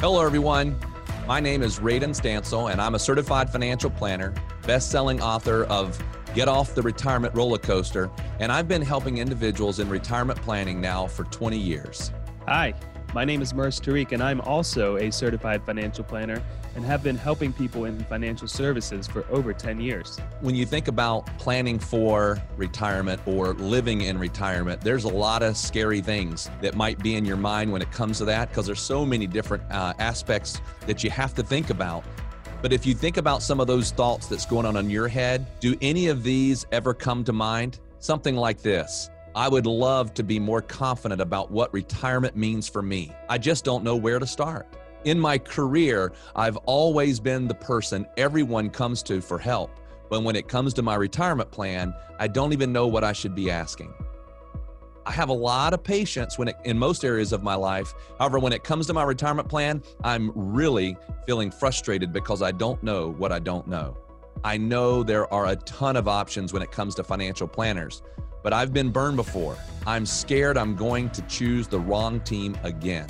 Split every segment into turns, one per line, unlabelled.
Hello, everyone. My name is Radon Stancil, and I'm a certified financial planner, best selling author of Get Off the Retirement Roller Coaster, and I've been helping individuals in retirement planning now for 20 years.
Hi, my name is Murs Tariq, and I'm also a certified financial planner and have been helping people in financial services for over 10 years.
When you think about planning for retirement or living in retirement, there's a lot of scary things that might be in your mind when it comes to that because there's so many different uh, aspects that you have to think about. But if you think about some of those thoughts that's going on in your head, do any of these ever come to mind? Something like this. I would love to be more confident about what retirement means for me. I just don't know where to start. In my career, I've always been the person everyone comes to for help. But when it comes to my retirement plan, I don't even know what I should be asking. I have a lot of patience when it, in most areas of my life. However, when it comes to my retirement plan, I'm really feeling frustrated because I don't know what I don't know. I know there are a ton of options when it comes to financial planners, but I've been burned before. I'm scared I'm going to choose the wrong team again.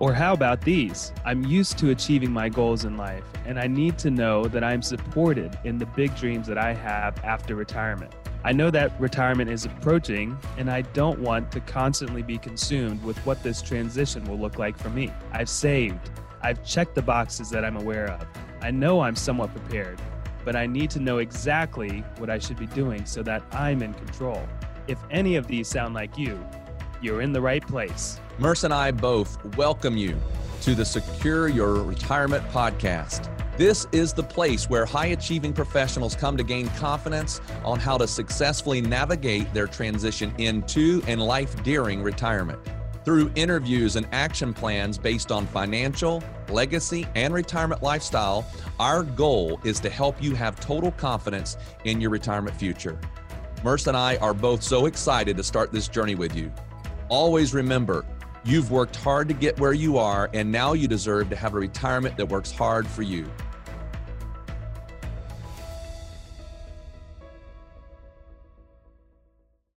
Or how about these? I'm used to achieving my goals in life, and I need to know that I'm supported in the big dreams that I have after retirement. I know that retirement is approaching, and I don't want to constantly be consumed with what this transition will look like for me. I've saved, I've checked the boxes that I'm aware of. I know I'm somewhat prepared, but I need to know exactly what I should be doing so that I'm in control. If any of these sound like you, you're in the right place.
Murs and I both welcome you to the Secure Your Retirement podcast. This is the place where high achieving professionals come to gain confidence on how to successfully navigate their transition into and life during retirement. Through interviews and action plans based on financial, legacy, and retirement lifestyle, our goal is to help you have total confidence in your retirement future. Murs and I are both so excited to start this journey with you. Always remember, you've worked hard to get where you are, and now you deserve to have a retirement that works hard for you.